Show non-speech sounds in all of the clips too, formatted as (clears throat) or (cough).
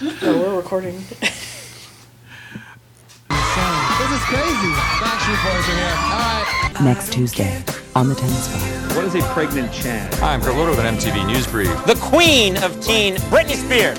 Oh, we're recording. This is crazy. Backstreet Boys are here. All right. Next Tuesday on the 10 spot. What is a pregnant Chad? Hi, I'm Kurt Loder with an MTV News Brief. the queen of teen, Britney Spears.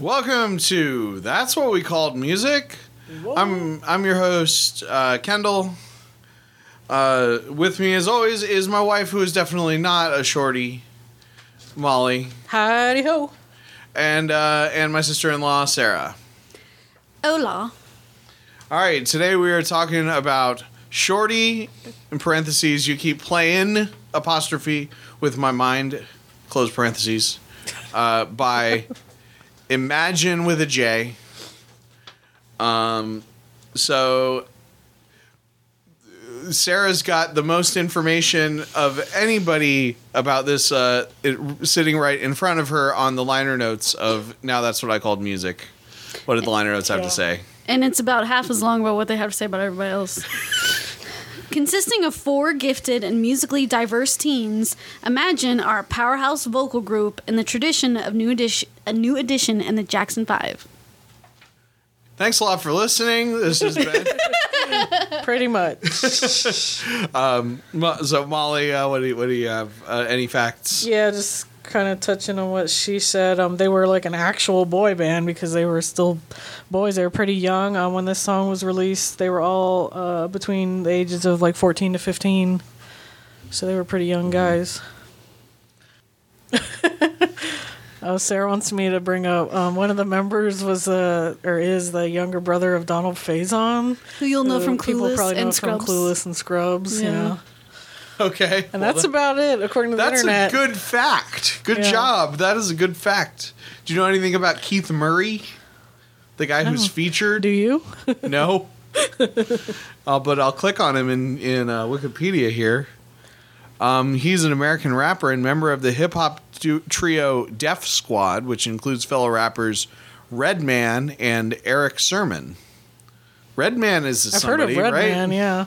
Welcome to That's What We Called Music. I'm I'm your host, uh, Kendall. Uh, with me, as always, is my wife, who is definitely not a shorty, Molly, Howdy ho. and uh, and my sister-in-law, Sarah. Hola. All right, today we are talking about Shorty, in parentheses, you keep playing, apostrophe, with my mind, close parentheses, uh, by Imagine with a J. Um, so Sarah's got the most information of anybody about this uh, it, sitting right in front of her on the liner notes of Now That's What I Called Music. What did the liner notes have Yeah. to say? And it's about half as long about what they have to say about everybody else. (laughs) Consisting of four gifted and musically diverse teens, Imajin are a powerhouse vocal group in the tradition of New Edition, a New Edition and the Jackson Five. Thanks a lot for listening. This has been (laughs) (laughs) Pretty much. (laughs) Mo- so Molly. Uh, what do you, what do you have? Uh, any facts? Yeah, just kind of touching on what she said. Um, they were like an actual boy band because they were still boys. They were pretty young uh, when this song was released. They were all uh, between the ages of like 14 to 15. So they were pretty young guys. (laughs) Oh, Sarah wants me to bring up um, one of the members was uh, or is the younger brother of Donald Faison. Who you'll know who from people Clueless probably know and Scrubs. from Clueless and Scrubs. Yeah. Yeah, Okay, and that's about it according to the internet. that's a good fact. Good Yeah. job. That is a good fact. Do you know anything about Keith Murray, the guy who's featured? Do you? (laughs) No. (laughs) uh, but I'll click on him in in uh, Wikipedia here. Um, he's an American rapper and member of the hip hop du- trio Def Squad, which includes fellow rappers Redman and Erick Sermon. Redman is I've somebody, heard of right? Redman. Yeah.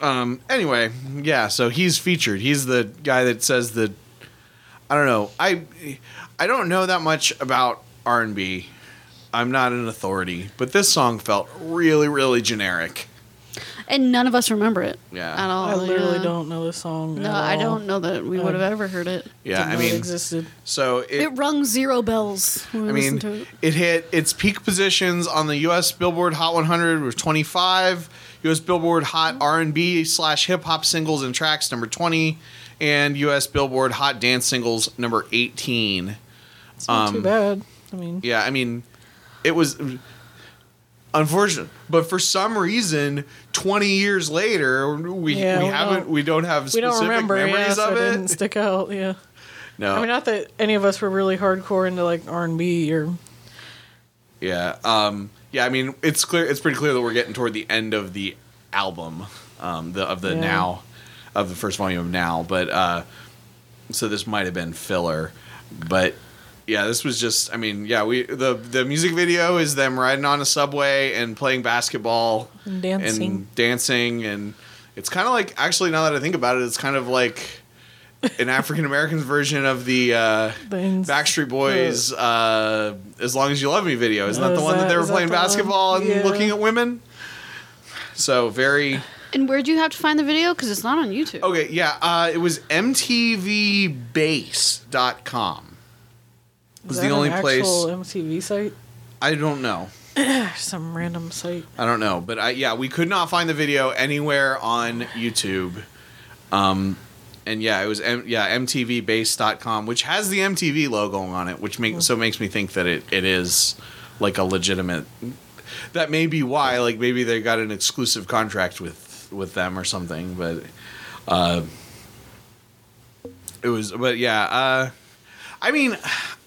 Um. Anyway, yeah. So he's featured. He's the guy that says the. I don't know. I I don't know that much about R and B. I'm not an authority, but this song felt really, really generic. And none of us remember it Yeah. at all. I literally yeah. don't know this song. No, at I don't know that we would have ever heard it. Yeah, I know it mean, existed. so it, It rung zero bells when I mean, listened to it. it hit its peak positions on the U.S. Billboard Hot 100 with 25, U.S. Billboard Hot R&B slash hip hop singles and tracks number 20, and U.S. Billboard Hot Dance Singles number 18. It's not um, too bad. I mean, Yeah, I mean, it was unfortunate, but for some reason, 20 years later, we Yeah, we we haven't we don't have we specific don't remember. Yeah, memories so of it it. didn't stick out. Yeah. (laughs) no, I mean, not that any of us were really hardcore into like R and B or. Yeah. Um, yeah. I mean, it's clear. It's pretty clear that we're getting toward the end of the album, um, the of the Yeah. now, of the first volume of now. But uh, so this might have been filler, but yeah, this was just. I mean, yeah, we the the music video is them riding on a subway and playing basketball And dancing. and dancing, and it's kind of like actually now that I think about it, it's kind of like. An African American version of the uh, The ins- Backstreet Boys uh, "As Long as You Love Me" video. Isn't that Oh, the is one that, that- they were playing the one? basketball and Yeah. looking at women? So very And where'd you have to find the video? Because it's not on YouTube. okay. Yeah, uh, it was MTVBase.com. Was the only an place actual MTV site? I don't know. (clears throat) Some random site. I don't know, but I, yeah, we could not find the video anywhere on YouTube. Um, and yeah, it was M- yeah MTVBase.com, which has the MTV logo on it, which makes so makes me think that it, it is like a legitimate. That may be why, like maybe they got an exclusive contract with with them or something, but uh, it was. But yeah, uh, I mean,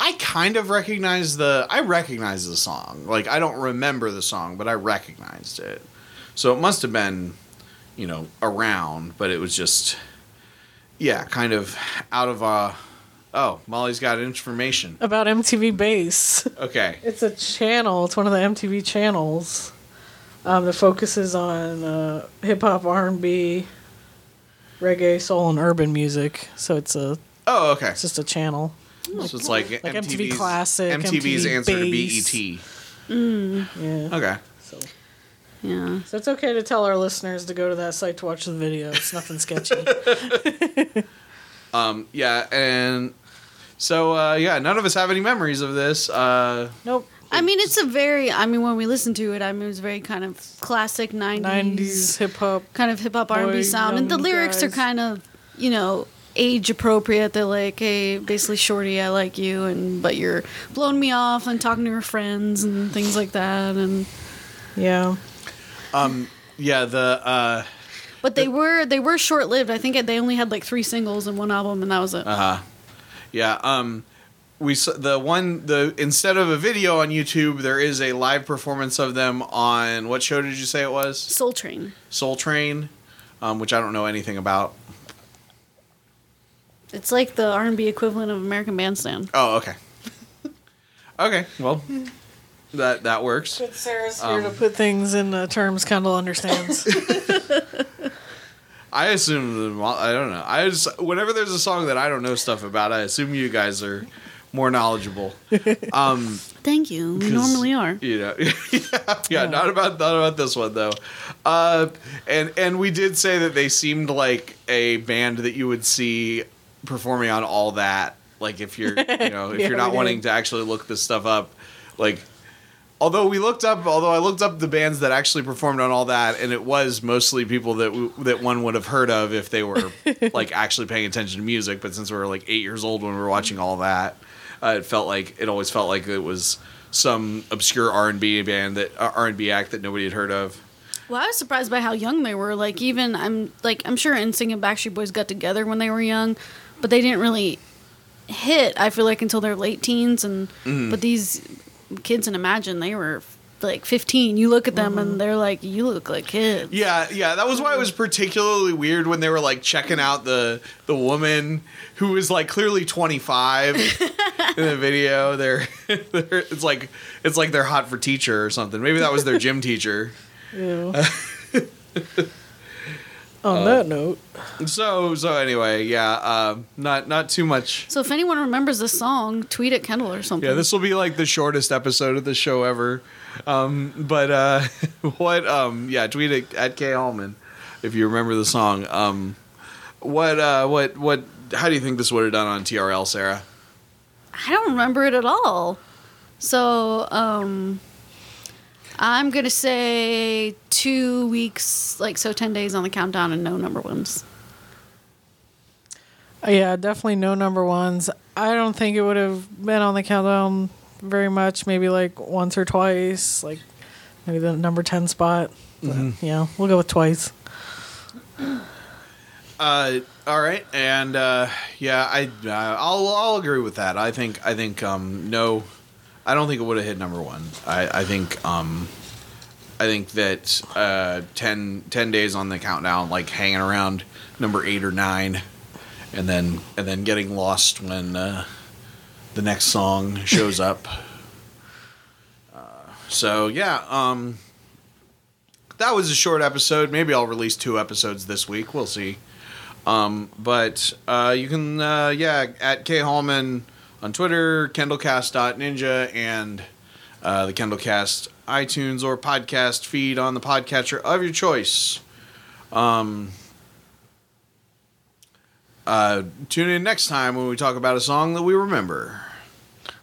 I kind of recognize the. I recognize the song. Like I don't remember the song, but I recognized it. So it must have been, you know, around, but it was just, yeah, kind of out of uh Oh, Molly's got information. About MTV Base. Okay. (laughs) It's a channel. It's one of the MTV channels um, that focuses on uh, hip hop, R and B, reggae, soul, and urban music. So it's a Oh, okay. it's just a channel. So it's like, Like MTV Classic, MTV's MTV answer Base. to BET. Yeah. Okay. So, Yeah. so it's okay to tell our listeners to go to that site to watch the video. It's nothing sketchy. (laughs) (laughs) um, Yeah, and so uh, yeah, none of us have any memories of this. Uh, nope. I mean, it's a very. I mean, when we listen to it, I mean, it was very kind of classic '90s, Nineties hip hop. kind of hip hop R and B sound, and the young lyrics are kind of, you know, age appropriate. They're like, "Hey, basically, shorty, I like you," and but you're blowing me off and talking to your friends and things like that, and Yeah. Um, yeah, the uh, but they were they were short lived. I think they only had like three singles and one album, and that was it. uh yeah, um, we s- the one the instead of a video on YouTube, there is a live performance of them on what show did you say it was? Soul Train. Soul Train, um, which I don't know anything about. It's like the R and B equivalent of American Bandstand. Oh, okay. (laughs) okay, well, that that works. But Sarah's here to put things in uh, terms Kendall understands. (laughs) I assume the, I don't know. I just whenever there's a song that I don't know stuff about, I assume you guys are more knowledgeable. (laughs) Um, Thank you. We 'Cause, normally are. You know, yeah, yeah, not about not about this one though. Uh, and and we did say that they seemed like a band that you would see performing on all that. Like if you're (laughs) you know if Yeah, you're not wanting to actually look this stuff up, like. Although we looked up, although I looked up the bands that actually performed on all that, and it was mostly people that w- that one would have heard of if they were (laughs) like actually paying attention to music. But since we were like eight years old when we were watching all that, uh, it felt like it always felt like it was some obscure R and B band that uh, R and B act that nobody had heard of. Well, I was surprised by how young they were. Like even I'm like I'm sure NSYNC and Backstreet Boys got together when they were young, but they didn't really hit. I feel like until their late teens, and Mm-hmm. but these kids in Imajin they were like 15. You look at them Mm-hmm. and they're like, you look like kids. Yeah, yeah, that was why it was particularly weird when they were like checking out the the woman who was like clearly 25 (laughs) in the video. They're, (laughs) they're it's like it's like they're hot for teacher or something. Maybe that was their gym teacher. Ew. (laughs) On that note, So so anyway, yeah, uh, not not too much. So if anyone remembers this song, tweet at Kendall or something. Yeah, this will be like the shortest episode of the show ever. Um, but uh, (laughs) what? Um, yeah, tweet it at K Allman if you remember the song. Um, what? Uh, what? What? How do you think this would have done on TRL, Sarah? I don't remember it at all. So, um, I'm gonna say two weeks, like so, ten days on the countdown, and no number ones. uh, yeah, definitely no number ones. I don't think it would have been on the countdown very much. Maybe like once or twice, like maybe the number ten spot. But, Yeah, we'll go with twice. Uh, all right, and uh, yeah, I uh, I'll I'll agree with that. I think I think um, no, I don't think it would have hit number one. I I think um, I think that uh, 10, 10 days on the countdown, like hanging around number eight or nine, and then and then getting lost when uh, the next song (laughs) shows up. Uh, so yeah, um, that was a short episode. Maybe I'll release two episodes this week. We'll see. Um, but uh, you can, uh, yeah, at K Hallman on Twitter, KendallCast.ninja, and uh, the KendallCast iTunes or podcast feed on the podcatcher of your choice. Um, uh, tune in next time when we talk about a song that we remember.